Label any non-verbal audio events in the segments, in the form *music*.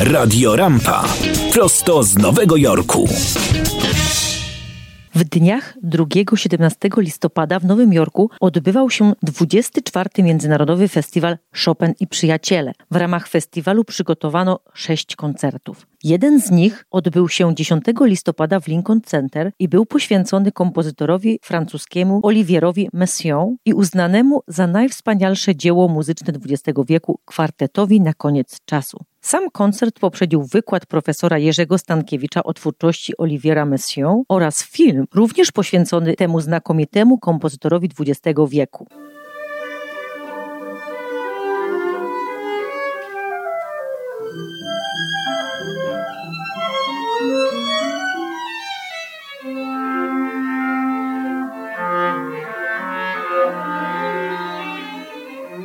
Radio Rampa. Prosto z Nowego Jorku. W dniach 2-17 listopada w Nowym Jorku odbywał się 24. Międzynarodowy Festiwal Chopin i Przyjaciele. W ramach festiwalu przygotowano sześć koncertów. Jeden z nich odbył się 10 listopada w Lincoln Center i był poświęcony kompozytorowi francuskiemu Olivierowi Messiaen i uznanemu za najwspanialsze dzieło muzyczne XX wieku kwartetowi na koniec czasu. Sam koncert poprzedził wykład profesora Jerzego Stankiewicza o twórczości Oliviera Messiaen oraz film również poświęcony temu znakomitemu kompozytorowi XX wieku.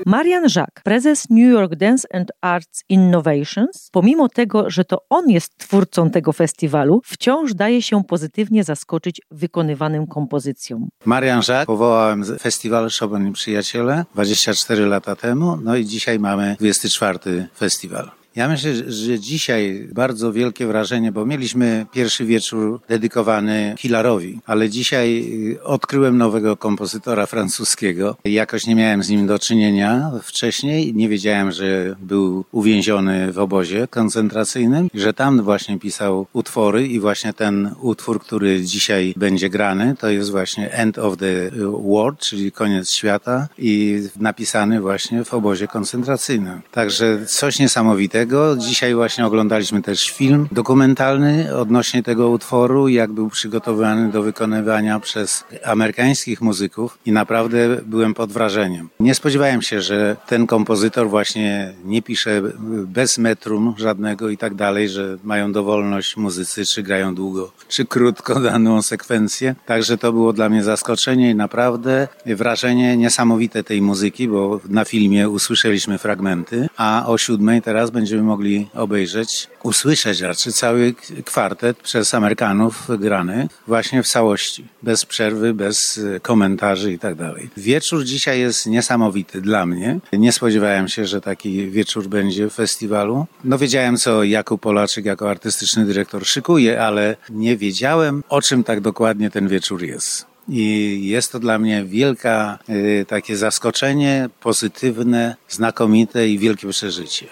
Marian Jacques, prezes New York Dance and Arts Innovations, pomimo tego, że to on jest twórcą tego festiwalu, wciąż daje się pozytywnie zaskoczyć wykonywanym kompozycją. Marian Jacques powołałem festiwal Chopin i Przyjaciele 24 lata temu, no i dzisiaj mamy 24 festiwal. Ja myślę, że dzisiaj bardzo wielkie wrażenie, bo mieliśmy pierwszy wieczór dedykowany Hilarowi, ale dzisiaj y, odkryłem nowego kompozytora francuskiego. Jakoś nie miałem z nim do czynienia wcześniej. Nie wiedziałem, że był uwięziony w obozie koncentracyjnym, że tam właśnie pisał utwory i właśnie ten utwór, który dzisiaj będzie grany, to jest właśnie End of the World, czyli koniec świata i napisany właśnie w obozie koncentracyjnym. Także coś niesamowitego Dzisiaj właśnie oglądaliśmy też film dokumentalny odnośnie tego utworu, jak był przygotowany do wykonywania przez amerykańskich muzyków i naprawdę byłem pod wrażeniem. Nie spodziewałem się, że ten kompozytor właśnie nie pisze bez metrum żadnego i tak dalej, że mają dowolność muzycy, czy grają długo, czy krótko daną sekwencję. Także to było dla mnie zaskoczenie i naprawdę wrażenie niesamowite tej muzyki, bo na filmie usłyszeliśmy fragmenty, a o siódmej teraz będziemy będziemy mogli obejrzeć, usłyszeć raczej cały kwartet przez Amerykanów grany właśnie w całości, bez przerwy, bez komentarzy i tak dalej. Wieczór dzisiaj jest niesamowity dla mnie. Nie spodziewałem się, że taki wieczór będzie w festiwalu. No wiedziałem, co Jakub Polaczyk jako artystyczny dyrektor szykuje, ale nie wiedziałem, o czym tak dokładnie ten wieczór jest. I jest to dla mnie wielka y, takie zaskoczenie, pozytywne, znakomite i wielkie przeżycie.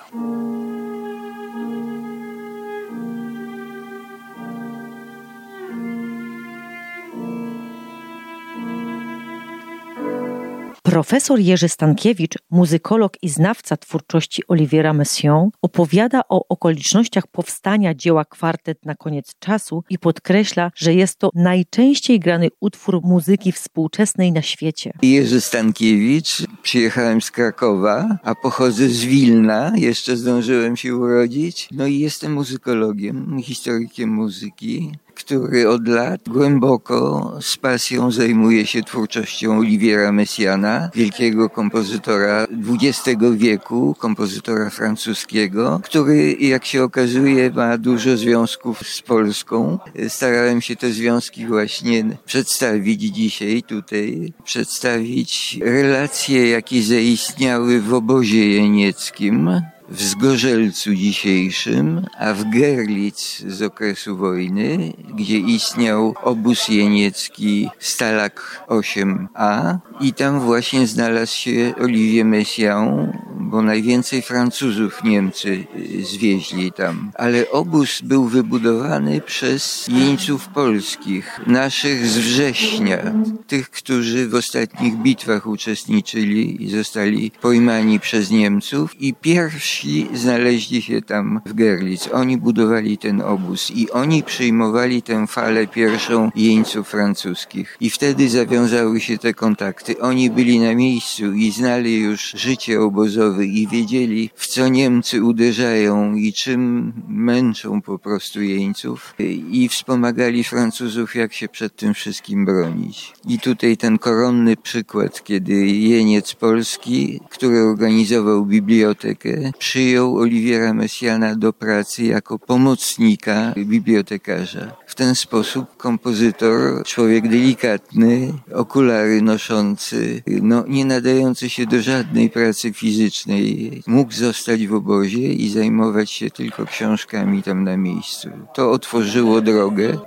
Profesor Jerzy Stankiewicz, muzykolog i znawca twórczości Oliviera Messiaen, opowiada o okolicznościach powstania dzieła kwartet na koniec czasu i podkreśla, że jest to najczęściej grany utwór muzyki współczesnej na świecie. Jerzy Stankiewicz, przyjechałem z Krakowa, a pochodzę z Wilna, jeszcze zdążyłem się urodzić. No i jestem muzykologiem, historykiem muzyki który od lat głęboko z pasją zajmuje się twórczością Oliviera Messiana, wielkiego kompozytora XX wieku, kompozytora francuskiego, który, jak się okazuje, ma dużo związków z Polską. Starałem się te związki właśnie przedstawić dzisiaj tutaj, przedstawić relacje, jakie zaistniały w obozie jenieckim, w Zgorzelcu dzisiejszym, a w Gerlitz z okresu wojny, gdzie istniał obóz jeniecki Stalak 8a i tam właśnie znalazł się Olivier Messiaen, bo najwięcej Francuzów Niemcy y, zwieźli tam. Ale obóz był wybudowany przez jeńców polskich, naszych z września, tych, którzy w ostatnich bitwach uczestniczyli i zostali pojmani przez Niemców i pierwsi znaleźli się tam w Gerlitz. Oni budowali ten obóz i oni przyjmowali tę falę pierwszą jeńców francuskich. I wtedy zawiązały się te kontakty. Oni byli na miejscu i znali już życie obozowe i wiedzieli, w co Niemcy uderzają i czym męczą po prostu jeńców i wspomagali Francuzów, jak się przed tym wszystkim bronić. I tutaj ten koronny przykład, kiedy jeniec polski, który organizował bibliotekę, przyjął Oliwiera Messiana do pracy jako pomocnika bibliotekarza. W ten sposób kompozytor, człowiek delikatny, okulary noszący, no, nie nadający się do żadnej pracy fizycznej, mógł zostać w obozie i zajmować się tylko książkami tam na miejscu. To otworzyło drogę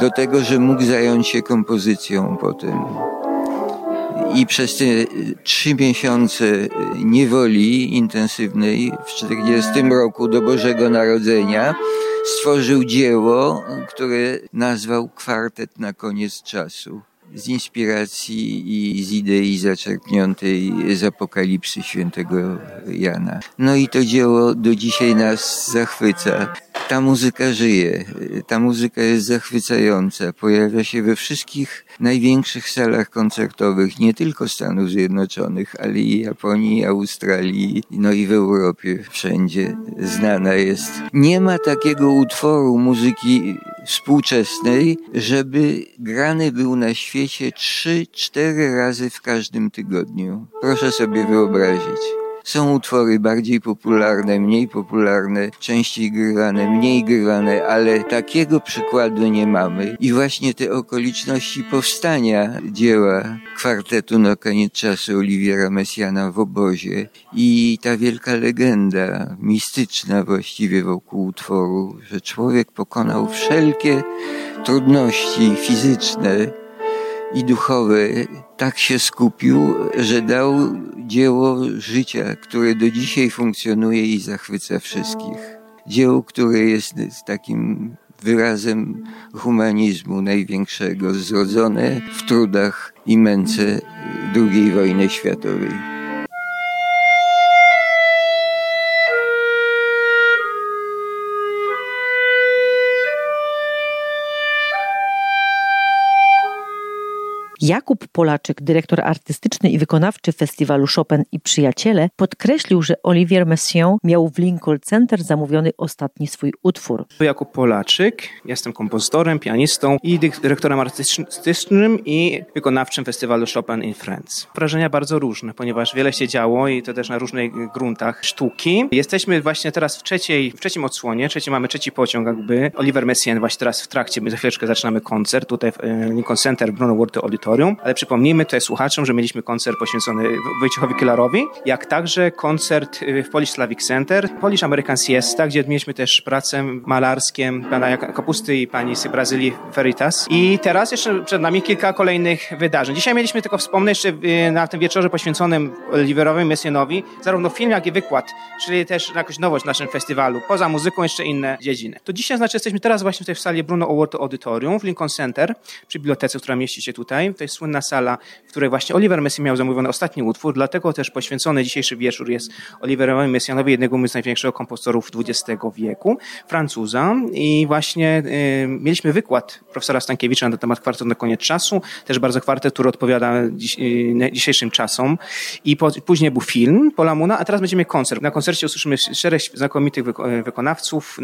do tego, że mógł zająć się kompozycją potem. I przez te trzy miesiące niewoli intensywnej w 40 roku do Bożego Narodzenia stworzył dzieło, które nazwał Kwartet na koniec czasu z inspiracji i z idei zaczerpniętej z apokalipsy świętego Jana. No i to dzieło do dzisiaj nas zachwyca. Ta muzyka żyje, ta muzyka jest zachwycająca, pojawia się we wszystkich największych salach koncertowych, nie tylko Stanów Zjednoczonych, ale i Japonii, Australii, no i w Europie, wszędzie znana jest. Nie ma takiego utworu muzyki współczesnej, żeby grany był na świecie trzy, cztery razy w każdym tygodniu. Proszę sobie wyobrazić. Są utwory bardziej popularne, mniej popularne, częściej grywane, mniej grywane, ale takiego przykładu nie mamy. I właśnie te okoliczności powstania dzieła kwartetu na koniec czasu Oliwiera Messiana w obozie i ta wielka legenda, mistyczna właściwie wokół utworu, że człowiek pokonał wszelkie trudności fizyczne, i duchowe tak się skupił, że dał dzieło życia, które do dzisiaj funkcjonuje i zachwyca wszystkich. Dzieło, które jest takim wyrazem humanizmu największego, zrodzone w trudach i męce II wojny światowej. Jakub Polaczyk, dyrektor artystyczny i wykonawczy festiwalu Chopin i Przyjaciele, podkreślił, że Olivier Messiaen miał w Lincoln Center zamówiony ostatni swój utwór. Jakub Polaczyk, jestem kompozytorem, pianistą i dyrektorem artystycznym i wykonawczym festiwalu Chopin in Friends. Wrażenia bardzo różne, ponieważ wiele się działo i to też na różnych gruntach sztuki. Jesteśmy właśnie teraz w, trzeciej, w trzecim odsłonie, trzeci, mamy trzeci pociąg jakby. Oliver Messiaen właśnie teraz w trakcie, za chwileczkę zaczynamy koncert tutaj w e, Lincoln Center Bruno World Auditorium audytorium, ale przypomnijmy tutaj słuchaczom, że mieliśmy koncert poświęcony Wojciechowi Kilarowi, jak także koncert y, w Polish Slavic Center, Polish American Siesta, gdzie mieliśmy też pracę malarskie pana Kapusty i pani z Brazylii Veritas. I teraz jeszcze przed nami kilka kolejnych wydarzeń. Dzisiaj mieliśmy tylko wspomnieć jeszcze y, na tym wieczorze poświęconym Oliverowi Messianowi zarówno film, jak i wykład, czyli też jakąś nowość w naszym festiwalu. Poza muzyką jeszcze inne dziedziny. To dzisiaj znaczy jesteśmy teraz właśnie tutaj w sali Bruno Award Auditorium w Lincoln Center przy bibliotece, która mieści się tutaj to słynna sala, w której właśnie Oliver Messiaen miał zamówiony ostatni utwór, dlatego też poświęcony dzisiejszy wieczór jest Oliverowi Messianowi, jednego z największych kompozytorów XX wieku, Francuza. I właśnie y, mieliśmy wykład profesora Stankiewicza na temat kwartetu na koniec czasu, też bardzo kwartet, który odpowiada dziś, y, dzisiejszym czasom. I po, później był film Polamuna, a teraz będziemy koncert. Na koncercie usłyszymy szereg znakomitych wykonawców,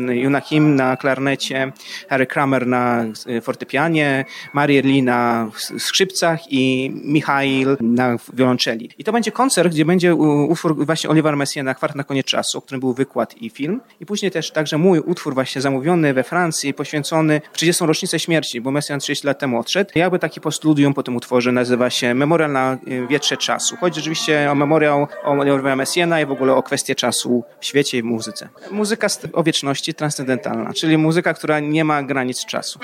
Kim na klarnecie, Harry Kramer na y, fortepianie, Marie Lee na skrzypce, skrzypcach i Michail na wiolonczeli. I to będzie koncert, gdzie będzie utwór właśnie Oliver Messiaen Kwart na koniec czasu, o którym był wykład i film. I później też także mój utwór właśnie zamówiony we Francji, poświęcony w 30. rocznicę śmierci, bo Messiaen 30 lat temu odszedł. Jakby taki postudium po tym utworze nazywa się Memorial na y, wietrze czasu. Chodzi rzeczywiście o memoriał o Oliver Messiana i w ogóle o kwestię czasu w świecie i w muzyce. Muzyka o wieczności transcendentalna, czyli muzyka, która nie ma granic czasu.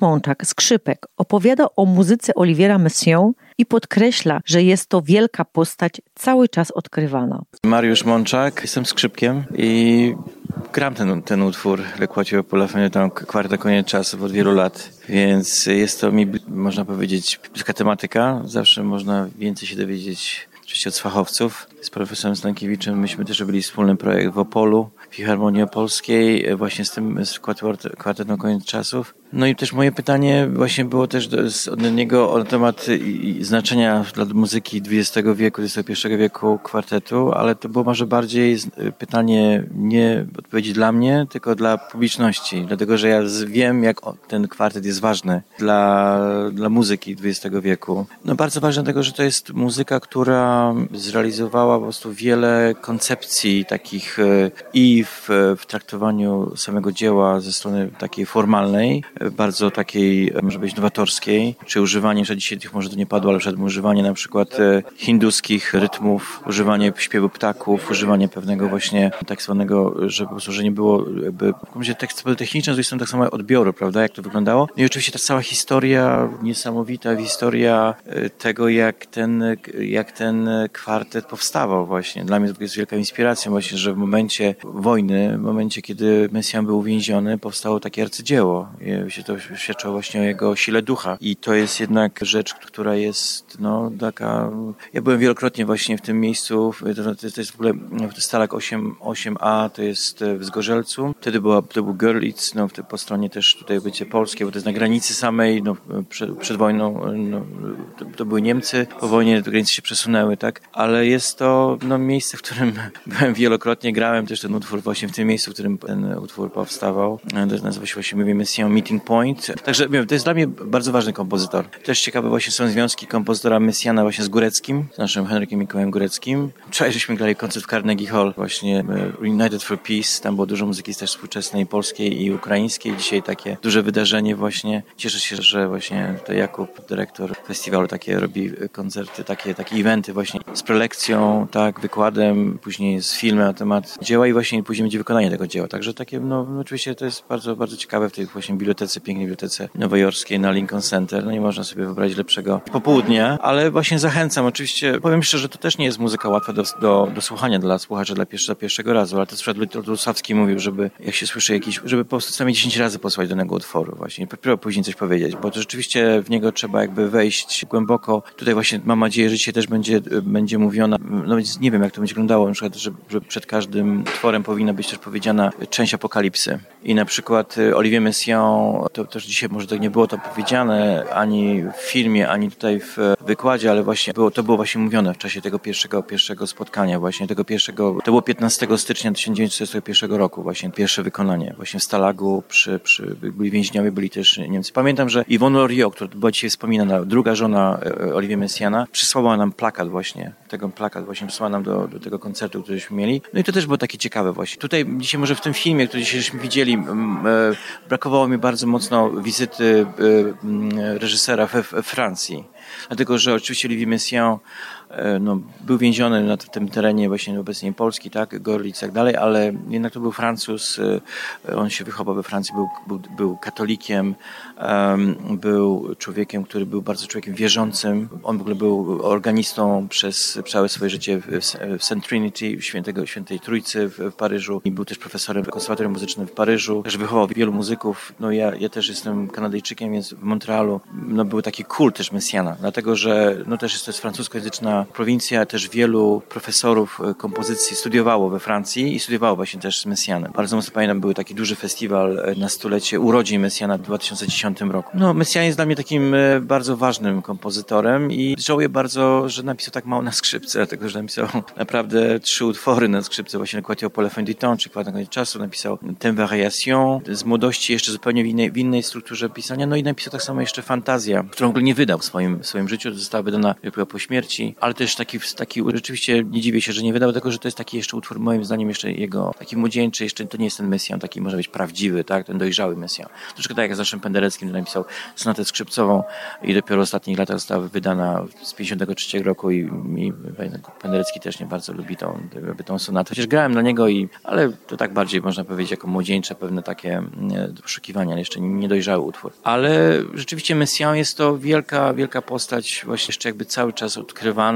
Mariusz Mączak, skrzypek, opowiada o muzyce Oliviera Messiaen i podkreśla, że jest to wielka postać cały czas odkrywana. Mariusz Mączak, jestem skrzypkiem i gram ten, ten utwór Lekłacie Polafenie, tam kwarta koniec czasu od wielu lat, więc jest to mi, można powiedzieć, bliska tematyka. Zawsze można więcej się dowiedzieć oczywiście od fachowców. Z profesorem Stankiewiczem myśmy też robili wspólny projekt w Opolu, w Filharmonii Opolskiej, właśnie z tym z kwartetem Koniec Czasów. No i też moje pytanie właśnie było też do, od niego na temat znaczenia dla muzyki XX wieku, XXI wieku kwartetu, ale to było może bardziej pytanie nie odpowiedzi dla mnie, tylko dla publiczności, dlatego że ja wiem, jak ten kwartet jest ważny dla, dla muzyki XX wieku. No bardzo ważne dlatego, że to jest muzyka, która zrealizowała po prostu wiele koncepcji takich e, i w, w traktowaniu samego dzieła ze strony takiej formalnej, bardzo takiej, może być nowatorskiej, czy używanie, że dzisiaj tych może to nie padło, ale przed używanie na przykład e, hinduskich rytmów, używanie śpiewu ptaków, używanie pewnego właśnie tak zwanego, że po prostu, że nie było jakby, tekst techniczny, z drugiej tak samo odbioru, prawda, jak to wyglądało. No i oczywiście ta cała historia, niesamowita historia e, tego, jak ten, jak ten kwartet powstawał właśnie. Dla mnie to jest wielka inspiracja właśnie, że w momencie wojny, w momencie, kiedy Mesjan był uwięziony, powstało takie arcydzieło. Się to świadczyło właśnie o jego sile ducha. I to jest jednak rzecz, która jest no taka... Ja byłem wielokrotnie właśnie w tym miejscu, to, to jest w ogóle Stalak 8, 8A, to jest w Zgorzelcu. Wtedy była, to był Görlitz, no po stronie też tutaj bycie polskie, bo to jest na granicy samej, no przed, przed wojną no, to, to, były Niemcy, po wojnie granice się przesunęły, tak? Ale jest to no, miejsce, w którym *laughs* byłem wielokrotnie, grałem też ten utwór właśnie w tym miejscu, w którym ten utwór powstawał. To nazywa się właśnie Mission Meeting Point. Także to jest dla mnie bardzo ważny kompozytor. Też ciekawe właśnie są związki kompozytora Messiana właśnie z Góreckim, z naszym Henrykiem Mikołajem Góreckim. Wczoraj żeśmy grali koncert w Carnegie Hall, właśnie e, United for Peace. Tam było dużo muzyki też współczesnej, polskiej i ukraińskiej. Dzisiaj takie duże wydarzenie właśnie. Cieszę się, że właśnie to Jakub, dyrektor festiwalu, takie robi koncerty, takie, takie eventy właśnie z prelekcją, tak, wykładem, później z filmem na temat dzieła i właśnie później będzie wykonanie tego dzieła. Także takie, no, no oczywiście to jest bardzo, bardzo ciekawe w tej właśnie bibliotece, pięknej bibliotece nowojorskiej na Lincoln Center. No nie można sobie wyobrazić lepszego popołudnia, ale właśnie zachęcam. Oczywiście powiem szczerze, że to też nie jest muzyka łatwa do, do, do słuchania dla słuchaczy dla pierwszego, pierwszego razu, ale to przykład Lusawski mówił, żeby jak się słyszy jakiś, żeby po prostu sami 10 razy posłuchać danego utworu właśnie. Dopiero później coś powiedzieć, bo to rzeczywiście w niego trzeba jakby wejść głęboko. Tutaj właśnie mam nadzieję, że dzisiaj też będzie, będzie mówiona, no nie wiem jak to będzie wyglądało, na przykład, że, że przed każdym tworem powinna być też powiedziana część apokalipsy. I na przykład y, Olivier Messiaen, to też dzisiaj może tak nie było to powiedziane ani w filmie, ani tutaj w wykładzie, ale właśnie było, to było właśnie mówione w czasie tego pierwszego, pierwszego spotkania, właśnie tego pierwszego, to było 15 stycznia 1941 roku, właśnie pierwsze wykonanie, właśnie w Stalagu, przy, przy byli więźniowie, byli też Niemcy. Pamiętam, że Yvonne Loriot, która była dzisiaj wspominana, druga żona e, Olivier Messiana, przysłała nam plakat właśnie, tego plakat właśnie przysłała nam do, do tego koncertu, któryśmy mieli. No i to też było takie ciekawe właśnie. Tutaj dzisiaj może w tym filmie, który dzisiejśmy widzieli, e, brakowało mi bardzo mocno wizyty e, reżysera we Francji. Dlatego, że oczywiście Olivier Messiaen no, był więziony na tym terenie właśnie obecnie Polski, tak, Gorlic i tak dalej, ale jednak to był Francuz, e, on się wychował we Francji, był, był, był katolikiem, był człowiekiem, który był bardzo człowiekiem wierzącym, on w ogóle był organistą przez całe swoje życie w St. Trinity, świętego, świętej Trójcy w, w Paryżu i był też profesorem w konserwatorium muzycznym w Paryżu, też wychował wielu muzyków, no ja, ja też jestem Kanadyjczykiem, więc w Montrealu no, był taki kult też Mesjana, dlatego, że no też jest to jest francuskojęzyczna prowincja, też wielu profesorów e, kompozycji studiowało we Francji i studiowało właśnie też z Messianem. Bardzo mocno pamiętam, był taki duży festiwal e, na stulecie urodzin Messiana w 2010 roku. No, Messian jest dla mnie takim e, bardzo ważnym kompozytorem i żałuję bardzo, że napisał tak mało na skrzypce, *laughs* dlatego że napisał naprawdę trzy utwory na skrzypce, właśnie Quatuor pour la fin du temps, czy na koniec czasu, napisał Ten Variation, z młodości jeszcze zupełnie w innej, w innej strukturze pisania, no i napisał tak samo jeszcze Fantazja, którą w ogóle nie wydał w swoim, w swoim życiu, została wydana dopiero po śmierci, ale też taki, taki, rzeczywiście nie dziwię się, że nie wydał tego, że to jest taki jeszcze utwór, moim zdaniem jeszcze jego, taki młodzieńczy, jeszcze to nie jest ten Mesjan, taki może być prawdziwy, tak, ten dojrzały Mesjan. Troszkę tak jak z naszym Pendereckim, który napisał sonatę skrzypcową i dopiero w ostatnich latach została wydana z 53 roku i, i Penderecki też nie bardzo lubi tą, tą sonatę. Chociaż grałem na niego i, ale to tak bardziej można powiedzieć jako młodzieńcze pewne takie poszukiwania, ale jeszcze niedojrzały utwór. Ale rzeczywiście Messiaen jest to wielka, wielka postać, właśnie jeszcze jakby cały czas odkrywana,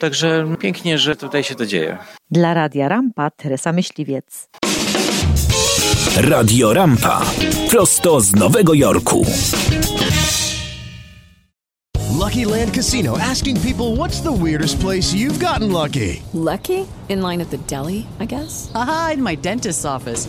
Także pięknie, że tutaj się to dzieje. Dla Radia Rampa Teresa Myśliwiec. Radio Rampa. Prosto z Nowego Jorku. Lucky Land Casino asking people what's the weirdest place you've gotten lucky? Lucky? In line at the deli, I guess? Aha, in my dentist's office.